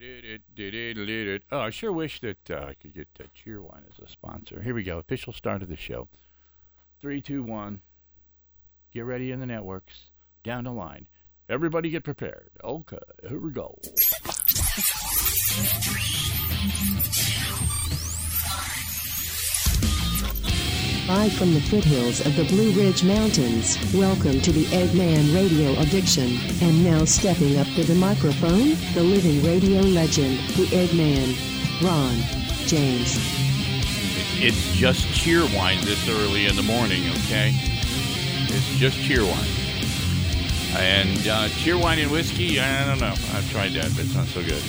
Oh, I sure wish that uh, I could get uh, Cheerwine as a sponsor. Here we go. Official start of the show. Three, two, one. Get ready in the networks. Down the line. Everybody get prepared. Okay, here we go. Live from the foothills of the Blue Ridge Mountains, welcome to the Eggman Radio Addiction. And now stepping up to the microphone, the living radio legend, the Eggman, Ron James. It's just Cheerwine this early in the morning, okay? It's just Cheerwine. And uh, Cheerwine and whiskey, I don't know. I've tried that, but it's not so good.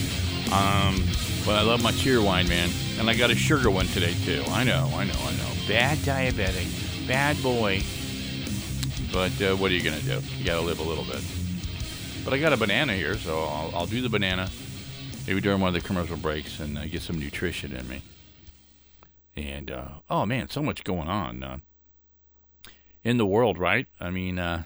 Um, but I love my Cheerwine, man. And I got a sugar one today, too. I know, I know, I know. Bad diabetic, bad boy. But uh, what are you going to do? You got to live a little bit. But I got a banana here, so I'll, I'll do the banana maybe during one of the commercial breaks and uh, get some nutrition in me. And, uh, oh man, so much going on uh, in the world, right? I mean, uh,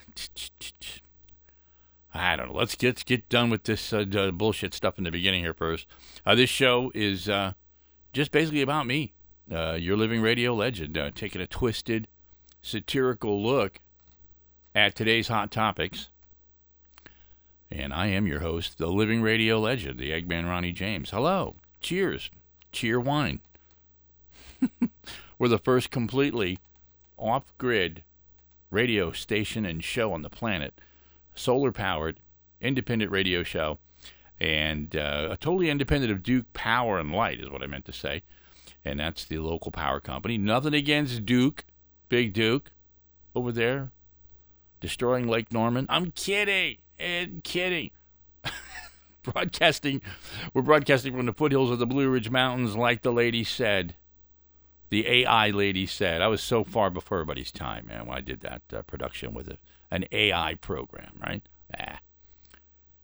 I don't know. Let's get let's get done with this uh, bullshit stuff in the beginning here first. This show is just basically about me uh, your living radio legend, uh, taking a twisted, satirical look at today's hot topics. And I am your host, the living radio legend, the Eggman Ronnie James. Hello. Cheers. Cheerwine. We're the first completely off grid radio station and show on the planet, solar powered, independent radio show, and uh, a totally independent of Duke Power and Light, is what I meant to say and that's the local power company. Nothing against Duke, Big Duke, over there, destroying Lake Norman. I'm kidding, and kidding. broadcasting, we're broadcasting from the foothills of the Blue Ridge Mountains, like the lady said. The AI lady said. I was so far before everybody's time, man, when I did that uh, production with a, an AI program, right? Ah.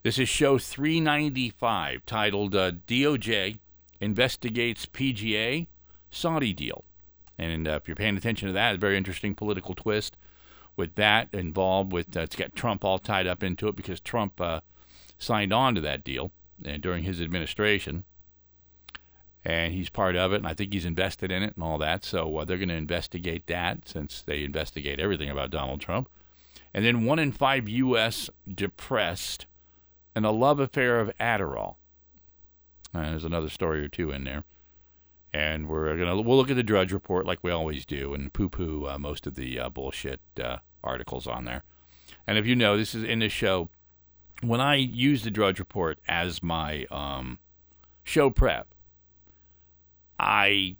This is show 395, titled uh, DOJ investigates PGA Saudi deal. And uh, if you're paying attention to that, a very interesting political twist with that involved with uh, it's got Trump all tied up into it because Trump uh, signed on to that deal uh, during his administration. And he's part of it, and I think he's invested in it and all that. So uh, they're going to investigate that since they investigate everything about Donald Trump. And then one in five U.S. depressed and a love affair of Adderall. Uh, there's another story or two in there, and we're gonna we'll look at the Drudge Report like we always do, and poo-poo uh, most of the uh, bullshit uh, articles on there. And if you know, this is in the show. When I use the Drudge Report as my um, show prep, I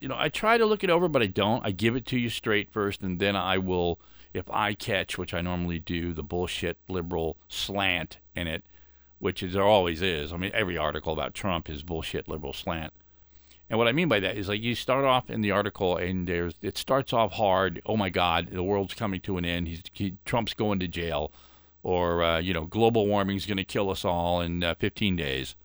you know, I try to look it over, but I don't. I give it to you straight first, and then I will, if I catch, which I normally do, the bullshit liberal slant in it, which is, there always is. I mean, every article about Trump is bullshit liberal slant. And what I mean by that is like you start off in the article and there's it starts off hard. Oh my God, the world's coming to an end. He's he, Trump's going to jail, or uh, you know, global warming's going to kill us all in uh, 15 days.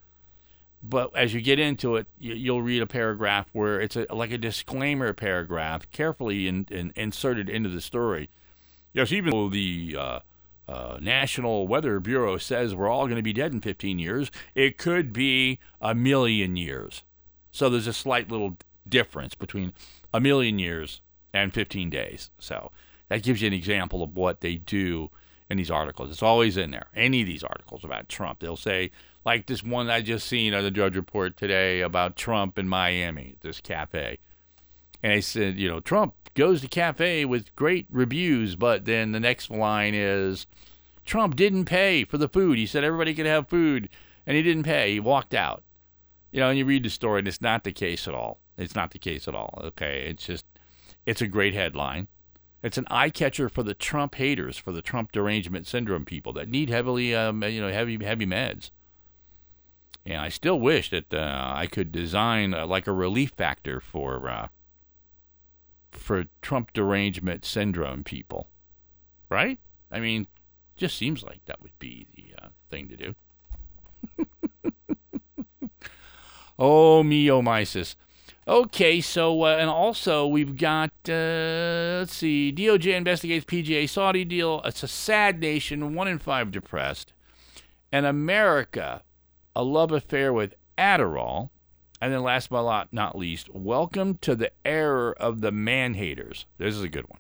But as you get into it, you, will read a paragraph where it's a, like a disclaimer paragraph, carefully in, in, inserted into the story. Yes, even though the uh, uh, National Weather Bureau says we're all going to be dead in 15 years, it could be a million years. So there's a slight little difference between a million years and 15 days. So that gives you an example of what they do in these articles. It's always in there. Any of these articles about Trump, they'll say, like this one I just seen on the Drudge Report today about Trump in Miami, this cafe. And they said, you know, Trump goes to cafe with great reviews, but then the next line is Trump didn't pay for the food. He said everybody could have food, and he didn't pay. He walked out. You know, and you read the story, and it's not the case at all. It's not the case at all. Okay, it's just, it's a great headline. It's an eye catcher for the Trump haters, for the Trump derangement syndrome people that need heavily, um, you know, heavy, heavy meds. And I still wish that uh, I could design uh, like a relief factor for uh, for Trump derangement syndrome people, right? I mean, just seems like that would be the uh, thing to do. oh, me, oh, mysis. Okay, so, uh, and also we've got, uh, let's see, DOJ investigates PGA Saudi deal. It's a sad nation, one in five depressed. and America, a love affair with Adderall. And then last but not least, welcome to the era of the man haters. This is a good one.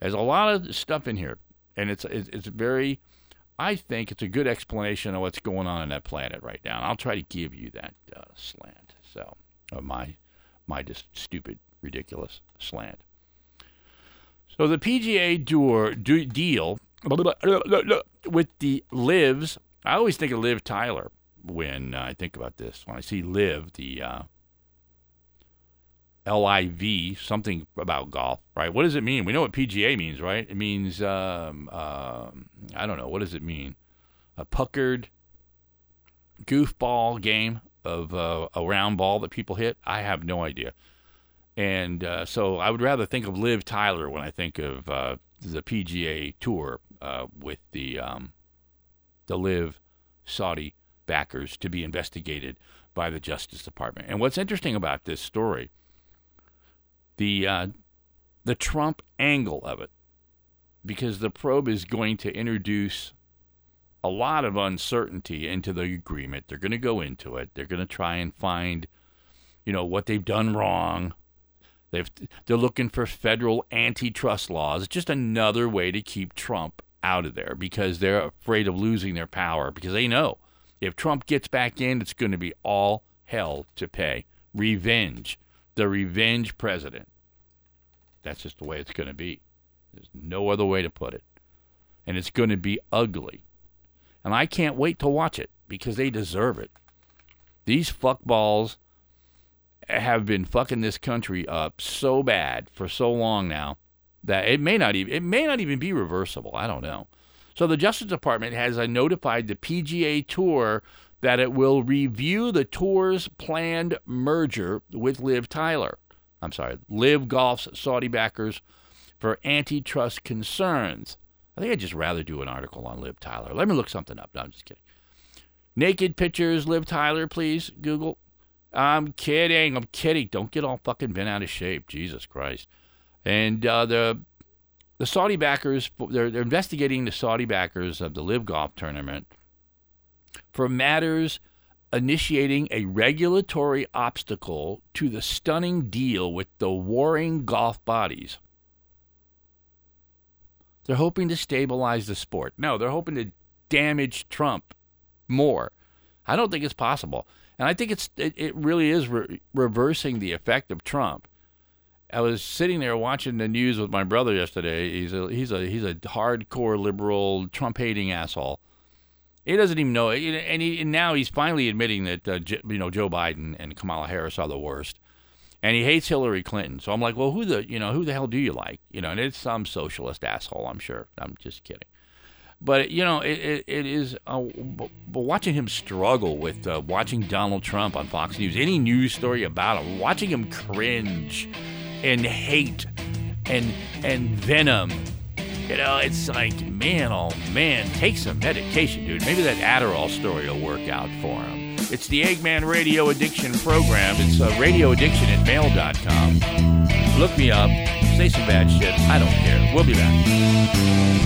There's a lot of stuff in here, and it's it's, it's very. I think it's a good explanation of what's going on on that planet right now. And I'll try to give you that uh, slant. So, uh, my my just stupid, ridiculous slant. So the PGA Tour deal with the lives. I always think of Liv Tyler when I think about this. When I see live the uh, L I V, something about golf, right? What does it mean? We know what PGA means, right? It means um, uh, I don't know. What does it mean? A puckered goofball game of uh, a round ball that people hit. I have no idea. And uh, so I would rather think of Liv Tyler when I think of uh, the PGA Tour uh, with the um, the Liv Saudi backers to be investigated by the Justice Department. And what's interesting about this story, the uh, the Trump angle of it, because the probe is going to introduce a lot of uncertainty into the agreement. They're going to go into it. They're going to try and find, you know, what they've done wrong They've, they're looking for federal antitrust laws. It's just another way to keep Trump out of there because they're afraid of losing their power because they know if Trump gets back in, it's going to be all hell to pay. Revenge. The revenge president. That's just the way it's going to be. There's no other way to put it. And it's going to be ugly. And I can't wait to watch it because they deserve it. These fuckballs have been fucking this country up so bad for so long now that it may not even it may not even be reversible. I don't know. So the Justice Department has notified the PGA Tour that it will review the tour's planned merger with Liv Tyler. I'm sorry, Liv Golf's Saudi backers for antitrust concerns. I think I'd just rather do an article on Liv Tyler. Let me look something up. No, I'm just kidding. Naked pictures, Liv Tyler, please, Google. I'm kidding. I'm kidding. Don't get all fucking bent out of shape. Jesus Christ. And uh, the the Saudi backers, they're, they're investigating the Saudi backers of the Liv Golf tournament for matters initiating a regulatory obstacle to the stunning deal with the warring golf bodies. They're hoping to stabilize the sport. No, they're hoping to damage Trump more. I don't think it's possible. And I think it's it, it really is re- reversing the effect of Trump. I was sitting there watching the news with my brother yesterday. He's a he's a he's a hardcore liberal, Trump hating asshole. He doesn't even know, and, he, and now he's finally admitting that uh, you know Joe Biden and Kamala Harris are the worst, and he hates Hillary Clinton. So I'm like, well, who the you know who the hell do you like? You know, and it's some socialist asshole. I'm sure. I'm just kidding. But you know, it, it, it is. Uh, but watching him struggle with uh, watching Donald Trump on Fox News, any news story about him, watching him cringe and hate and and venom. You know, it's like, man, oh man, take some medication, dude. Maybe that Adderall story will work out for him. It's the Eggman Radio Addiction Program. It's uh, radioaddiction at mail.com. Look me up. Say some bad shit. I don't care. We'll be back.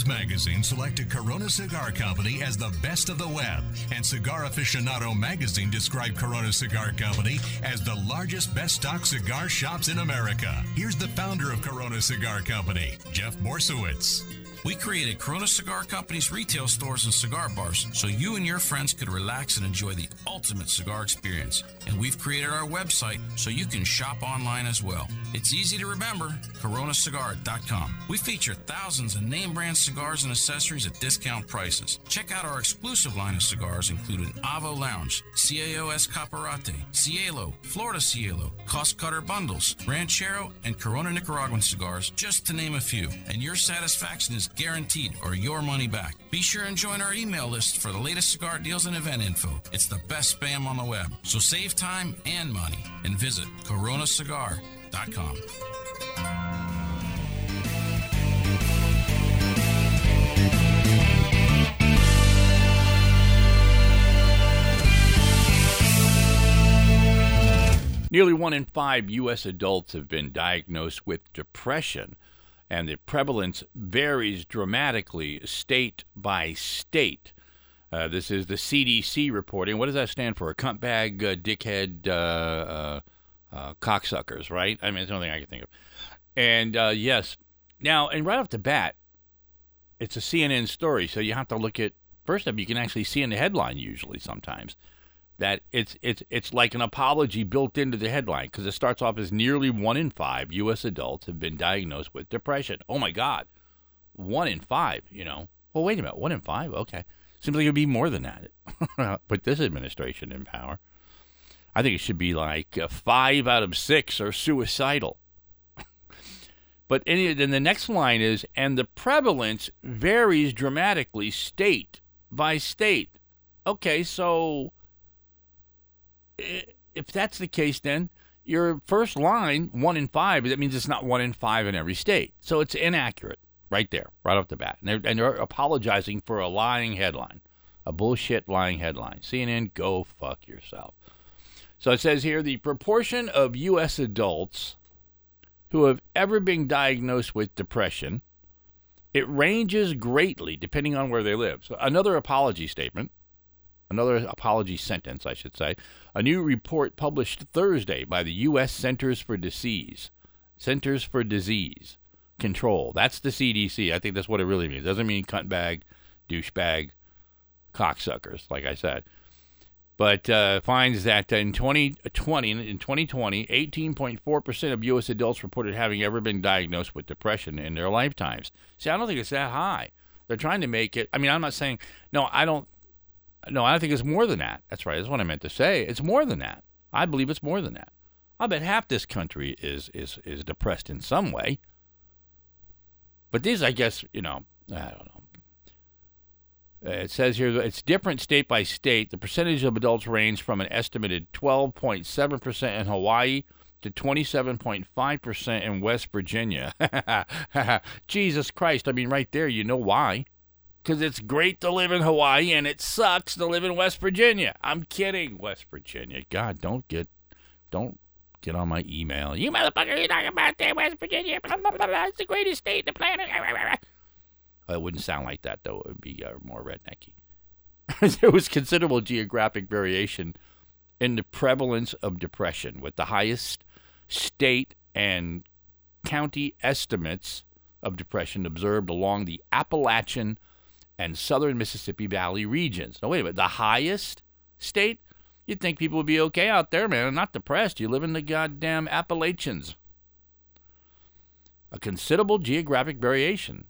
Forbes magazine selected Corona Cigar Company as the best of the web, and Cigar Aficionado magazine described Corona Cigar Company as the largest best stock cigar shops in America. Here's the founder of Corona Cigar Company, Jeff Borysiewicz. We created Corona Cigar Company's retail stores and cigar bars so you and your friends could relax and enjoy the ultimate cigar experience. And we've created our website so you can shop online as well. It's easy to remember coronacigar.com. We feature thousands of name brand cigars and accessories at discount prices. Check out our exclusive line of cigars, including Avo Lounge, CAO Escaparate, Cielo, Florida Cielo, Cost Cutter Bundles, Ranchero, and Corona Nicaraguan cigars, just to name a few. And your satisfaction is guaranteed or your money back. Be sure and join our email list for the latest cigar deals and event info. It's the best spam on the web. So save time and money and visit coronacigar.com. Nearly one in five U.S. adults have been diagnosed with depression and the prevalence varies dramatically state by state. Uh, this is the CDC reporting. What does that stand for? Cunt bag, uh, dickhead, uh, uh, uh, cocksuckers, right? I mean, it's the only thing I can think of. And uh, yes, now, and right off the bat, it's a CNN story, so you have to look at first up. You can actually see in the headline usually sometimes that it's it's it's like an apology built into the headline because it starts off as nearly one in five U.S. adults have been diagnosed with depression. Oh my God, one in five. You know. Well, wait a minute, one in five. Okay, seems like it'd be more than that. Put this administration in power. I think it should be like uh, five out of six are suicidal. but any, then the next line is, and the prevalence varies dramatically state by state. Okay, so if that's the case, then your first line, one in five, that means it's not one in five in every state. So it's inaccurate right there, right off the bat. And they're, and they're apologizing for a lying headline, a bullshit lying headline. CNN, go fuck yourself. So it says here the proportion of U.S. adults who have ever been diagnosed with depression. It ranges greatly depending on where they live. So another apology statement another apology sentence, I should say. A new report published Thursday by the U.S. Centers for Disease, Centers for Disease Control. That's the CDC. I think that's what it really means. It doesn't mean cuntbag, douchebag, cocksuckers, like I said. But uh, finds that in 2020, in 2020, 18.4% of U.S. adults reported having ever been diagnosed with depression in their lifetimes. See, I don't think it's that high. They're trying to make it. I mean, I'm not saying no. I don't no, I don't think it's more than that. That's right. That's what I meant to say. It's more than that. I believe it's more than that. I bet half this country is is is depressed in some way. But these, I guess, you know, I don't know. Uh, it says here it's different state by state. The percentage of adults range from an estimated 12.7% in Hawaii to 27.5% in West Virginia. Jesus Christ. I mean, right there, you know why because it's great to live in Hawaii and it sucks to live in West Virginia. I'm kidding, West Virginia. God, don't get, don't get on my email. You motherfucker, you're talking about that West Virginia. Blah, blah, blah, blah. It's the greatest state in the planet. Well, it wouldn't sound like that though. It would be uh, more rednecky. there was considerable geographic variation in the prevalence of depression, with the highest state and county estimates of depression observed along the Appalachian and southern Mississippi Valley regions. Now, wait a minute. The highest state? You'd think people would be okay out there, man. Not depressed. You live in the goddamn Appalachians. A considerable geographic variation.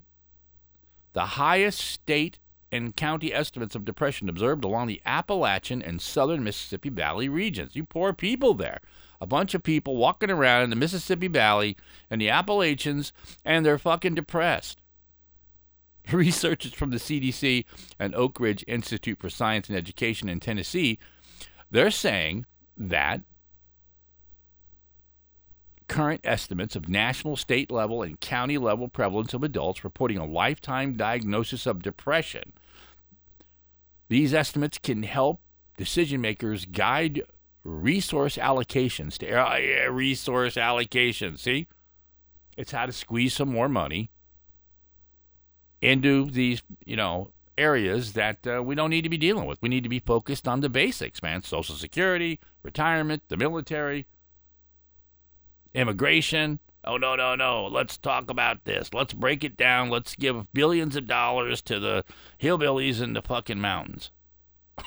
The highest state and county estimates of depression observed along the Appalachian and southern Mississippi Valley regions. You poor people there. A bunch of people walking around in the Mississippi Valley and the Appalachians, and they're fucking depressed. Researchers from the CDC and Oak Ridge Institute for Science and Education in Tennessee, they're saying that current estimates of national, state level, and county level prevalence of adults reporting a lifetime diagnosis of depression. These estimates can help decision makers guide resource allocations to uh, resource allocations. See, it's how to squeeze some more money into these, you know, areas that uh, we don't need to be dealing with. We need to be focused on the basics, man. Social Security, retirement, the military, immigration. Oh, no, no, no. Let's talk about this. Let's break it down. Let's give billions of dollars to the hillbillies in the fucking mountains.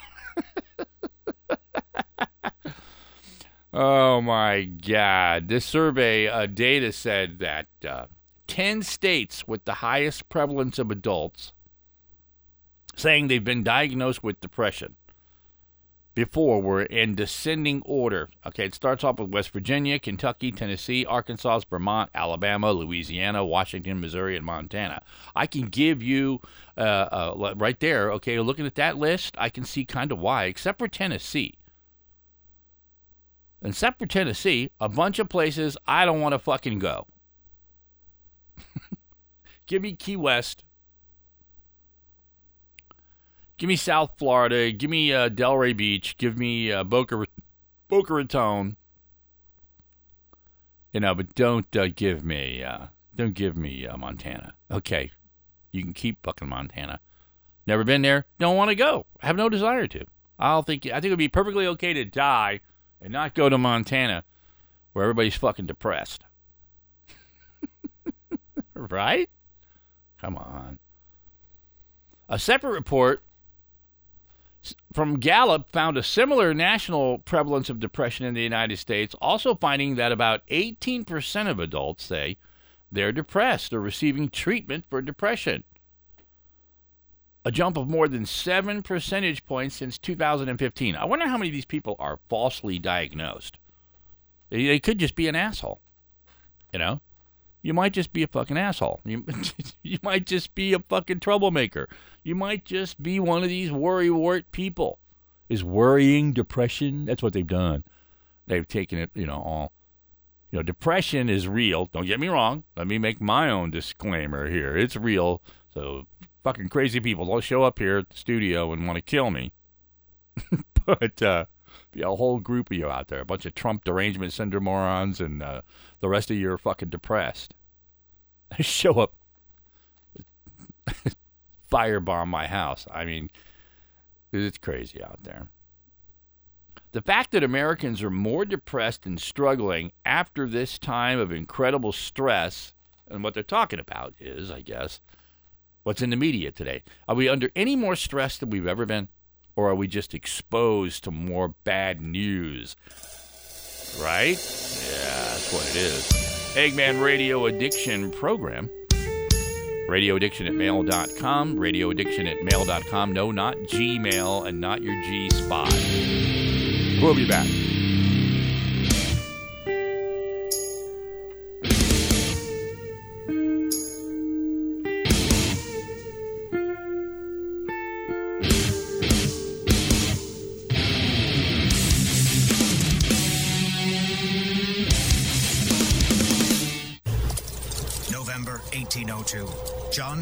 oh, my God. This survey uh, data said that. Uh, 10 states with the highest prevalence of adults saying they've been diagnosed with depression before were in descending order. Okay, it starts off with West Virginia, Kentucky, Tennessee, Arkansas, Vermont, Alabama, Louisiana, Washington, Missouri, and Montana. I can give you uh, uh, right there, okay, looking at that list, I can see kind of why, except for Tennessee. Except for Tennessee, a bunch of places I don't want to fucking go. Give me Key West. Give me South Florida. Give me uh, Delray Beach. Give me uh, Boca, Boca Raton. You know, but don't uh, give me uh, Don't give me uh, Montana. Okay, you can keep fucking Montana. Never been there. Don't want to go. Have no desire to. I'll think. I think it'd be perfectly okay to die and not go to Montana, where everybody's fucking depressed. Right? Come on. A separate report from Gallup found a similar national prevalence of depression in the United States, also finding that about 18% of adults say they're depressed or receiving treatment for depression. A jump of more than seven percentage points since 2015. I wonder how many of these people are falsely diagnosed. They could just be an asshole. You know? You might just be a fucking asshole. You, you might just be a fucking troublemaker. You might just be one of these worrywart people. Is worrying depression? That's what they've done. They've taken it, you know, all. You know, depression is real. Don't get me wrong. Let me make my own disclaimer here. It's real. So fucking crazy people don't show up here at the studio and want to kill me. but uh, a whole group of you out there, a bunch of Trump derangement syndrome morons, and uh, the rest of you are fucking depressed. Show up, firebomb my house. I mean, it's crazy out there. The fact that Americans are more depressed and struggling after this time of incredible stress, and what they're talking about is, I guess, what's in the media today. Are we under any more stress than we've ever been? Or are we just exposed to more bad news? Right? Yeah, that's what it is. Eggman Radio Addiction Program. Radioaddiction at mail.com. Radioaddiction at mail.com. No, not Gmail and not your G spot. We'll be back.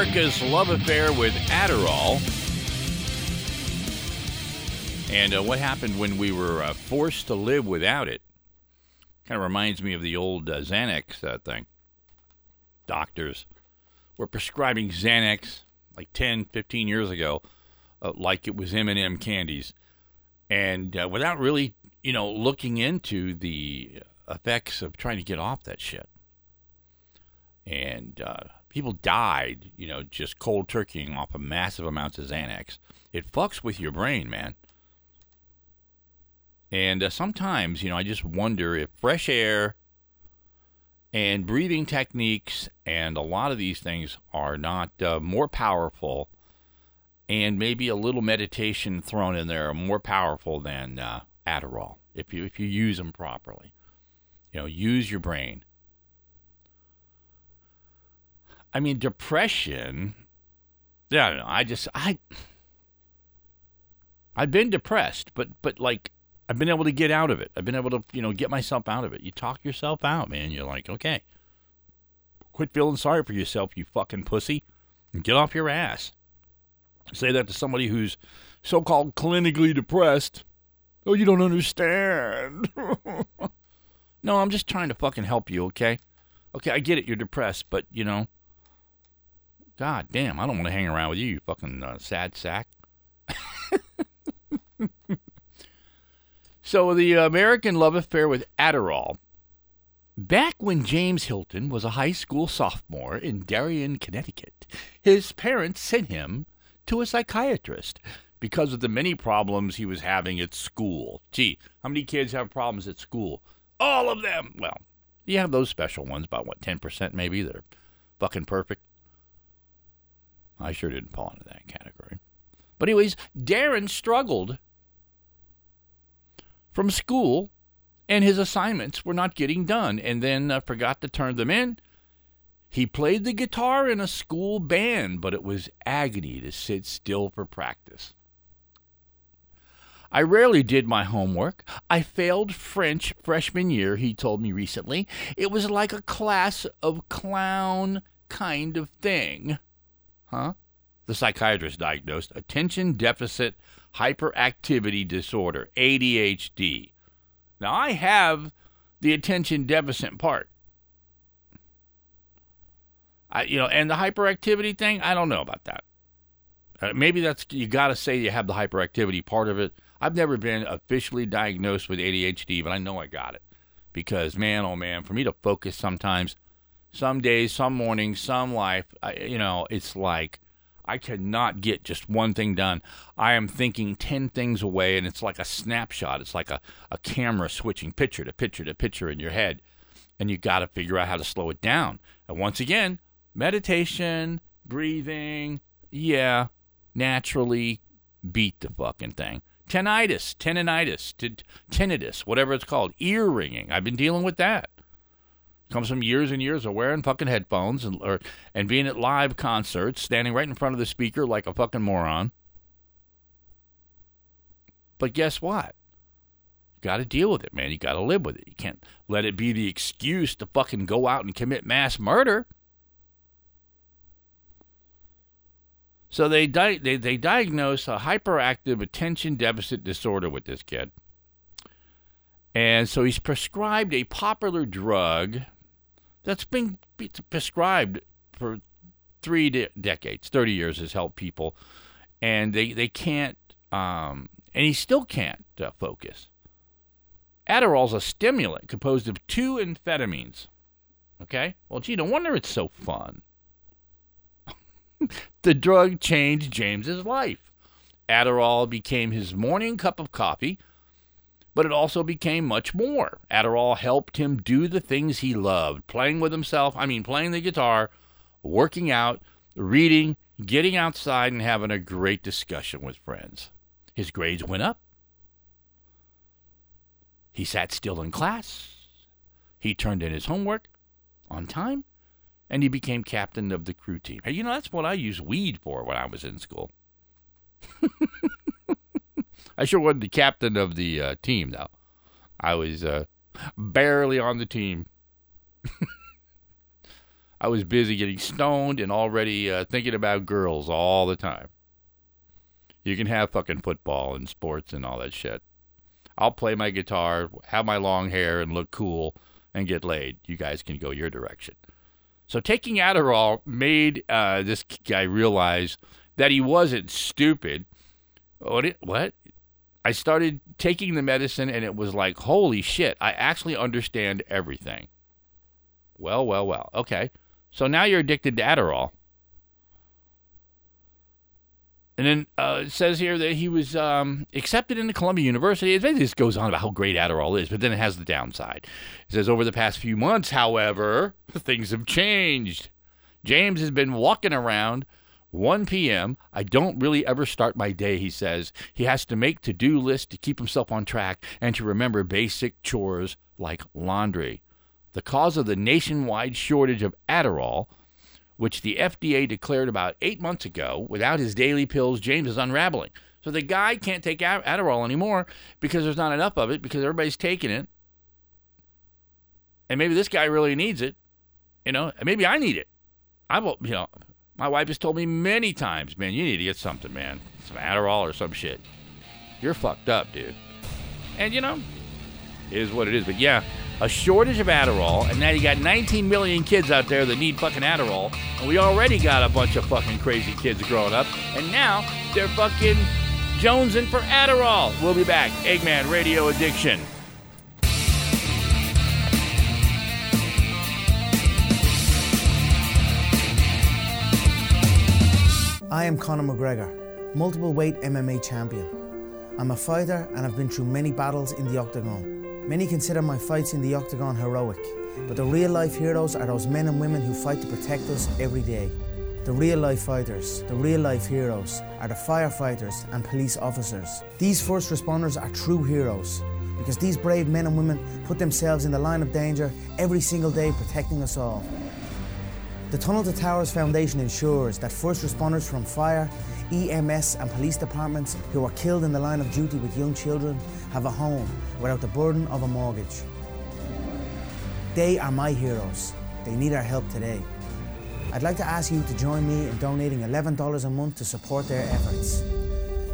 America's love affair with Adderall. And uh, what happened when we were uh, forced to live without it? Kind of reminds me of the old uh, Xanax uh, thing. Doctors were prescribing Xanax like 10, 15 years ago, uh, like it was M&M candies. And uh, without really, you know, looking into the effects of trying to get off that shit. And people died, you know, just cold turkeying off of massive amounts of Xanax. It fucks with your brain, man. And uh, sometimes, you know, I just wonder if fresh air and breathing techniques and a lot of these things are not uh, more powerful and maybe a little meditation thrown in there are more powerful than uh, Adderall if you if you use them properly. You know, use your brain. I mean, depression. Yeah, I know. I just I I've been depressed, but but like I've been able to get out of it. I've been able to you know get myself out of it. You talk yourself out, man. You're like, okay, quit feeling sorry for yourself, you fucking pussy, and get off your ass. Say that to somebody who's so-called clinically depressed. Oh, you don't understand. no, I'm just trying to fucking help you, okay? Okay, I get it. You're depressed, but, you know, God damn, I don't want to hang around with you, you fucking uh, sad sack. so, the American love affair with Adderall. Back when James Hilton was a high school sophomore in Darien, Connecticut, his parents sent him to a psychiatrist because of the many problems he was having at school. Gee, how many kids have problems at school? All of them. Well, you have those special ones, about what, 10% maybe, that are fucking perfect. I sure didn't fall into that category. But, anyways, Darren struggled from school, and his assignments were not getting done, and then uh, forgot to turn them in. He played the guitar in a school band, but it was agony to sit still for practice. I rarely did my homework. I failed French freshman year, he told me recently. It was like a class of clown kind of thing. Huh? The psychiatrist diagnosed attention deficit hyperactivity disorder, ADHD. Now, I have the attention deficit part. I, you know, and the hyperactivity thing, I don't know about that. Uh, maybe that's you got to say you have the hyperactivity part of it. I've never been officially diagnosed with ADHD, but I know I got it because man, oh man, for me to focus sometimes, some days, some mornings, some life, I, you know, it's like I cannot get just one thing done. I am thinking 10 things away, and it's like a snapshot. It's like a, a camera switching picture to picture to picture in your head. And you got to figure out how to slow it down. And once again, meditation, breathing, yeah, naturally beat the fucking thing. Tinnitus, tendinitis, t- tinnitus, whatever it's called, ear ringing. I've been dealing with that. Comes from years and years of wearing fucking headphones and or, and being at live concerts, standing right in front of the speaker like a fucking moron. But guess what? You got to deal with it, man. You got to live with it. You can't let it be the excuse to fucking go out and commit mass murder. So they di- they they diagnose a hyperactive attention deficit disorder with this kid. And so he's prescribed a popular drug that's been prescribed for three de- decades, 30 years has helped people. And they, they can't, um, and he still can't uh, focus. Adderall's a stimulant composed of two amphetamines. Okay? Well, gee, no wonder it's so fun. the drug changed James's life. Adderall became his morning cup of coffee, but it also became much more. Adderall helped him do the things he loved playing with himself, I mean, playing the guitar, working out, reading, getting outside, and having a great discussion with friends. His grades went up. He sat still in class. He turned in his homework on time and he became captain of the crew team. Hey, you know, that's what I used weed for when I was in school. I sure wasn't the captain of the uh, team, though. I was uh, barely on the team. I was busy getting stoned and already uh, thinking about girls all the time. You can have fucking football and sports and all that shit. I'll play my guitar, have my long hair, and look cool and get laid. You guys can go your direction. So taking Adderall made uh, this guy realize that he wasn't stupid. What? what? I started taking the medicine, and it was like, holy shit! I actually understand everything. Well, well, well. Okay, so now you're addicted to Adderall. And then uh, it says here that he was um, accepted into Columbia University. It basically just goes on about how great Adderall is, but then it has the downside. It says over the past few months, however, things have changed. James has been walking around 1 p.m. I don't really ever start my day, he says. He has to make to do lists to keep himself on track and to remember basic chores like laundry. The cause of the nationwide shortage of Adderall which the FDA declared about eight months ago, without his daily pills, James is unraveling. So the guy can't take Adderall anymore because there's not enough of it because everybody's taking it. And maybe this guy really needs it. You know, maybe I need it. I will, you know, my wife has told me many times, man, you need to get something, man. Some Adderall or some shit. You're fucked up, dude. And you know, is what it is. But yeah, a shortage of Adderall, and now you got 19 million kids out there that need fucking Adderall, and we already got a bunch of fucking crazy kids growing up, and now they're fucking jonesing for Adderall. We'll be back. Eggman Radio Addiction. I am Conor McGregor, multiple weight MMA champion. I'm a fighter and I've been through many battles in the octagon. Many consider my fights in the octagon heroic, but the real life heroes are those men and women who fight to protect us every day. The real life fighters, the real life heroes, are the firefighters and police officers. These first responders are true heroes because these brave men and women put themselves in the line of danger every single day protecting us all. The Tunnel to Towers Foundation ensures that first responders from fire, EMS, and police departments who are killed in the line of duty with young children have a home without the burden of a mortgage. They are my heroes. They need our help today. I'd like to ask you to join me in donating $11 a month to support their efforts.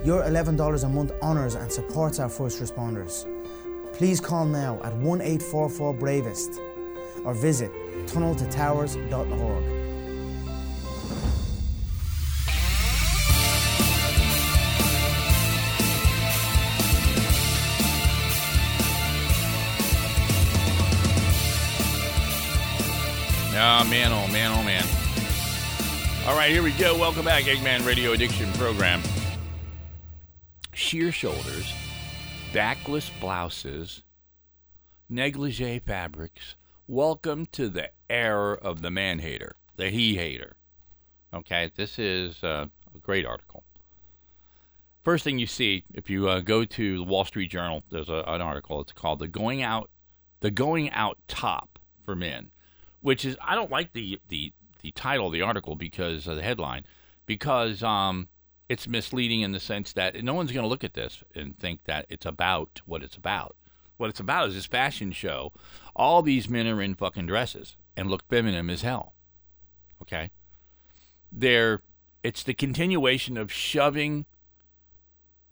Your $11 a month honours and supports our first responders. Please call now at 1 844 Bravest or visit tunneltotowers.org. Oh, ah, man, oh, man, oh, man. All right, here we go. Welcome back, Eggman Radio Addiction Program. Sheer shoulders, backless blouses, negligee fabrics. Welcome to the era of the man hater, the he hater. Okay, this is uh, a great article. First thing you see if you uh, go to the Wall Street Journal, there's a, an article. It's called "The Going Out, the Going Out Top for Men," which is I don't like the the the title of the article because of the headline, because um, it's misleading in the sense that no one's going to look at this and think that it's about what it's about. What it's about is this fashion show. All these men are in fucking dresses and look feminine as hell. Okay? They're it's the continuation of shoving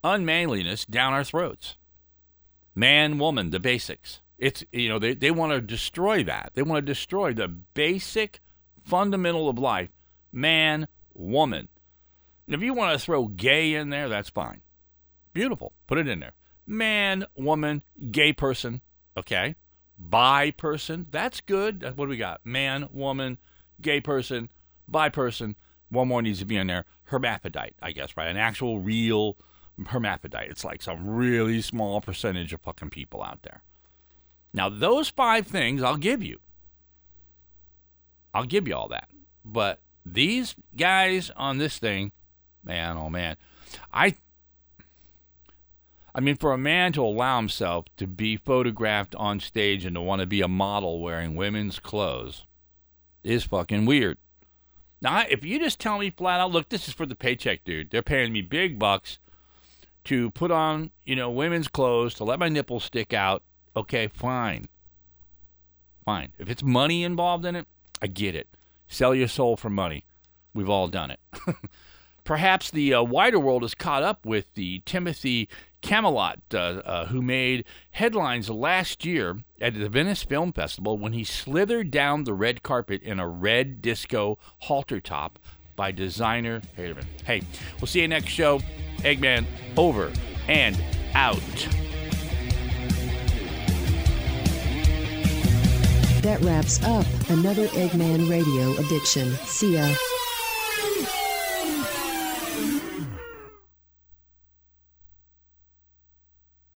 unmanliness down our throats. Man, woman, the basics. It's you know, they, they want to destroy that. They want to destroy the basic fundamental of life. Man, woman. And if you want to throw gay in there, that's fine. Beautiful. Put it in there man, woman, gay person, okay? Bi person, that's good. What do we got? Man, woman, gay person, bi person. One more needs to be in there. Hermaphrodite, I guess, right? An actual real hermaphrodite. It's like some really small percentage of fucking people out there. Now, those five things I'll give you. I'll give you all that. But these guys on this thing, man, oh man, I I mean, for a man to allow himself to be photographed on stage and to want to be a model wearing women's clothes is fucking weird. Now, if you just tell me flat out, look, this is for the paycheck, dude. They're paying me big bucks to put on, you know, women's clothes, to let my nipples stick out. Okay, fine. Fine. If it's money involved in it, I get it. Sell your soul for money. We've all done it. Perhaps the uh, wider world is caught up with the Timothée Chalamet, uh, uh, who made headlines last year at the Venice Film Festival when he slithered down the red carpet in a red disco halter top by designer Haider Ackermann. Hey, we'll see you next show. Eggman over and out. That wraps up another Eggman Radio addiction. See ya.